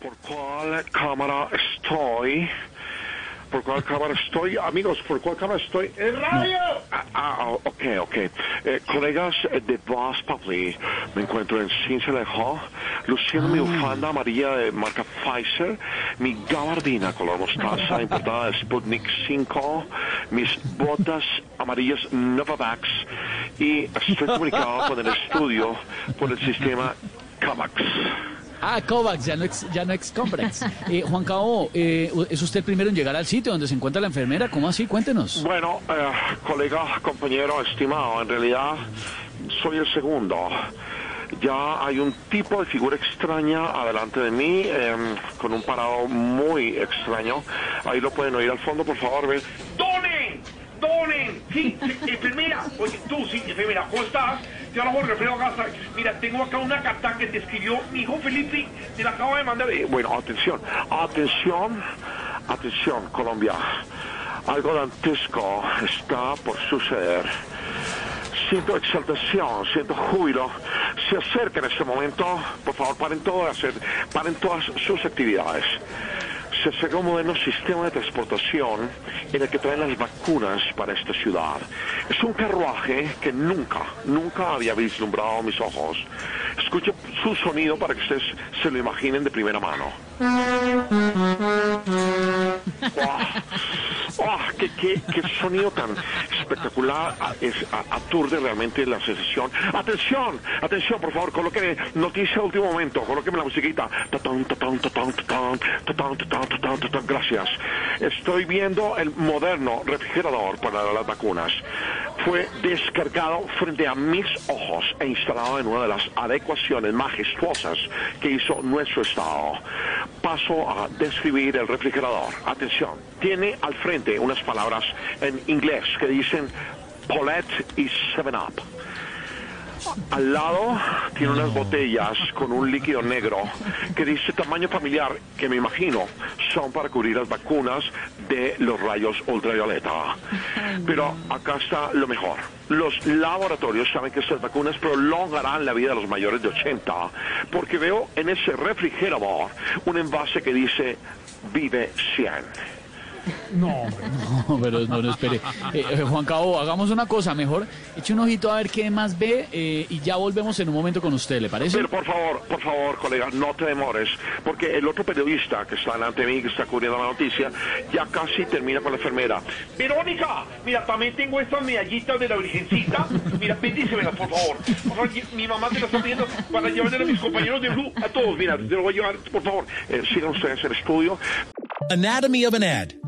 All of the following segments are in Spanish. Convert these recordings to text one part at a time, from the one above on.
¿Por cuál cámara estoy? ¿Por cuál cámara estoy? Amigos, ¿por cuál cámara estoy? ¡En radio! Ah, ah, ok, ok. Eh, colegas de Voz Populi, me encuentro en Cincelejo, luciendo mi bufanda amarilla de marca Pfizer, mi gabardina color mostaza importada de Sputnik 5, mis botas amarillas Novavax y estoy comunicado con el estudio por el sistema CAVAX. Ah, Kovacs, ya no ex, ya no ex Comprex. Eh, Juan Cabo, eh, ¿es usted el primero en llegar al sitio donde se encuentra la enfermera? ¿Cómo así? Cuéntenos. Bueno, eh, colega, compañero, estimado, en realidad soy el segundo. Ya hay un tipo de figura extraña adelante de mí, em, con un parado muy extraño. Ahí lo pueden oír al fondo, por favor. ¿ven? ¡Donen! ¡Donen! Sí, sí, enfermera. Oye, tú, sí, enfermera, ¿cómo estás? Te hablo Jorge Alfredo Casa. Mira, tengo acá una carta que te escribió mi hijo Felipe. Te la acabo de mandar. Eh, bueno, atención, atención, atención, Colombia. Algo dantesco está por suceder. Siento exaltación, siento júbilo. Se acerca en este momento. Por favor, paren todo paren todas sus actividades. Se acerca un moderno sistema de transportación en el que traen las vacunas para esta ciudad. Es un carruaje que nunca, nunca había vislumbrado mis ojos. Escuche su sonido para que ustedes se lo imaginen de primera mano. ¡Ah! ¿Qué, qué, qué sonido tan espectacular! Es, aturde realmente la sensación. ¡Atención! ¡Atención, por favor! Colóqueme noticia de último momento. Colóqueme la musiquita. Gracias. Estoy viendo el moderno refrigerador para las vacunas. Fue descargado frente a mis ojos e instalado en una de las adecuaciones majestuosas que hizo nuestro Estado. Paso a describir el refrigerador. Atención, tiene al frente unas palabras en inglés que dicen Paulette y 7-Up. Al lado tiene unas botellas con un líquido negro que dice tamaño familiar, que me imagino son para cubrir las vacunas de los rayos ultravioleta. Pero acá está lo mejor. Los laboratorios saben que estas vacunas prolongarán la vida de los mayores de 80, porque veo en ese refrigerador un envase que dice vive 100. No, pero no, no espere. Eh, eh, Juan Cabo, hagamos una cosa, mejor eche un ojito a ver qué más ve eh, y ya volvemos en un momento con usted, ¿le parece? Pero por favor, por favor, colega, no te demores, porque el otro periodista que está delante de mí, que está cubriendo la noticia, ya casi termina con la enfermera. Verónica, mira, también tengo estas medallitas de la Virgencita. Mira, bendícemelas, por favor. Por favor, mi mamá te las está pidiendo para llevarle a mis compañeros de Blue, a todos. Mira, te lo voy a llevar, por favor. Eh, sigan ustedes el estudio. Anatomy of an ad.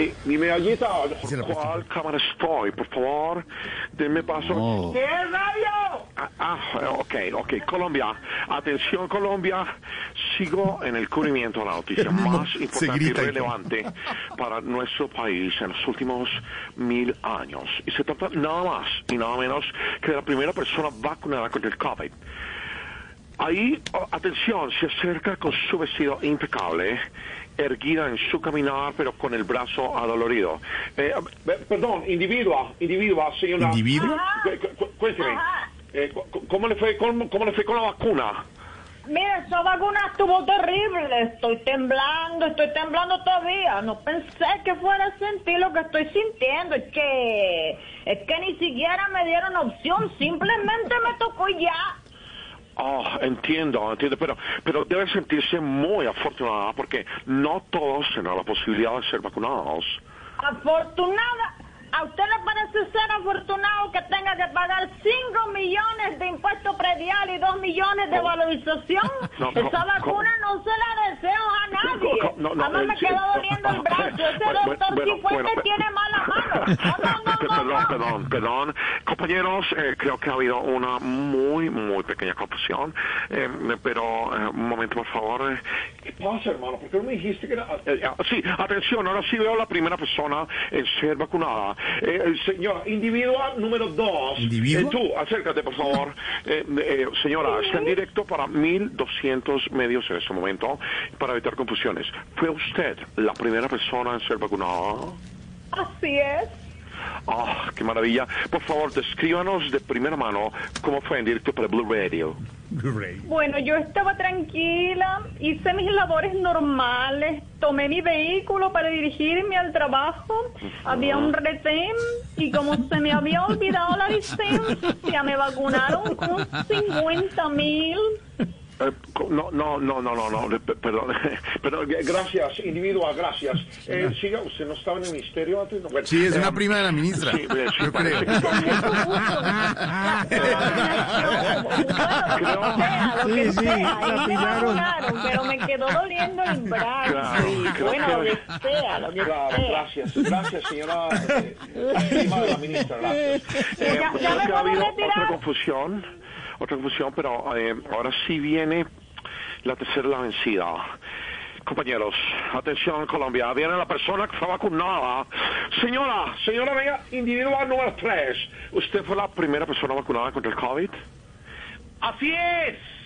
Eh, mi medallita, ¿cuál cámara estoy? Por favor, denme paso. No. ¿Qué radio? Ah, ah, ok, ok. Colombia, atención Colombia, sigo en el cubrimiento de la noticia más importante y relevante para nuestro país en los últimos mil años. Y se trata nada más y nada menos que de la primera persona vacunada contra el COVID. Ahí, oh, atención, se acerca con su vestido impecable, erguida en su caminar, pero con el brazo adolorido. Eh, eh, perdón, individua, individua, señora. ¿Individuo? Cu- cu- cu- Cuénteme, eh, cu- ¿cómo, le fue, cómo, cómo le fue con la vacuna? Mira, esa vacuna estuvo terrible. Estoy temblando, estoy temblando todavía. No pensé que fuera a sentir lo que estoy sintiendo. Es que, es que ni siquiera me dieron opción. Simplemente me tocó y ya. Oh, entiendo, entiendo, pero, pero debe sentirse muy afortunada porque no todos tienen la posibilidad de ser vacunados. Afortunada. ¿A usted le parece ser afortunado que tenga que pagar 5 millones de impuesto predial y 2 millones de valorización? No, Esa co- vacuna no se la deseo a nadie. No, no, Además me quedó doliendo el brazo. Ese Bueno, doctor bueno, Cifuentes bueno, tiene mala mano. Perdón, perdón, perdón. Compañeros, eh, creo que ha habido una muy, muy pequeña confusión. Eh, pero, eh, un momento, por favor. eh. ¿Qué pasa, hermano? ¿Por qué no me dijiste que era...? eh, eh, sí, atención, ahora sí veo la primera persona en ser vacunada. Eh, el señor, individuo número dos. ¿Individuo? Eh, tú, acércate, por favor. Eh, eh, señora, está en directo para 1.200 medios en este momento para evitar confusiones. ¿Fue usted la primera persona en ser vacunada? Así es. Ah, qué maravilla. Por favor, descríbanos de primera mano cómo fue en directo para Blue Radio. Bueno, yo estaba tranquila, hice mis labores normales, tomé mi vehículo para dirigirme al trabajo, había un retén y como se me había olvidado la licencia, me vacunaron con 50 mil. Eh, co- no, no, no, no, no, no, eh, pe- perdón. Pero, eh, gracias, individuo, gracias. Eh, siga, usted no estaba en el ministerio antes. No, bueno, Sí, es eh, una prima de la ministra. Sí, eh, sí, Yo parece creo. que Sí, sí, la pillaron. pero me quedó doliendo el brazo. Claro, y creo bueno, que- lo que sea, lo que Claro, sea. gracias, gracias, señora eh, prima de la ministra, gracias. Eh, Ya- ya creo me puedo ha habido retirar. otra confusión, otra confusión, pero eh, ahora sí viene la tercera la vencida. Compañeros, atención Colombia, viene la persona que fue vacunada. Señora, señora, venga, individual número 3. ¿Usted fue la primera persona vacunada contra el COVID? Así es.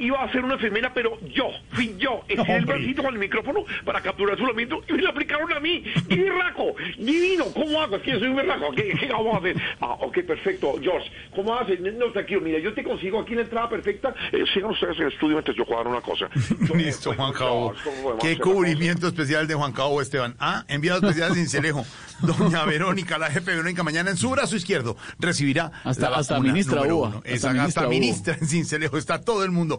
Iba a ser una enfermera, pero yo, fui yo, estiré el bracito con el micrófono para capturar su lamento y me lo aplicaron a mí. ¡Qué berraco! ¡Divino! ¿Cómo hago? Es que yo soy un berraco. ¿Qué, qué vamos a hacer? Ah, ok, perfecto. George, ¿cómo haces? No, tranquilo, mira, yo te consigo aquí la entrada perfecta. Eh, sigan ustedes en el estudio mientras yo cuadro una cosa. Yo- Listo, Juan Cabo. George, ¿cómo podemos Qué hacer cubrimiento especial de Juan Cabo Esteban. Ah, enviado especial de Cincelejo. Doña Verónica, la jefe Verónica, mañana en su brazo izquierdo recibirá Hasta- la hasta ministra uno. hasta Esa- ministra hasta ministra en Cincelejo. Está todo el mundo.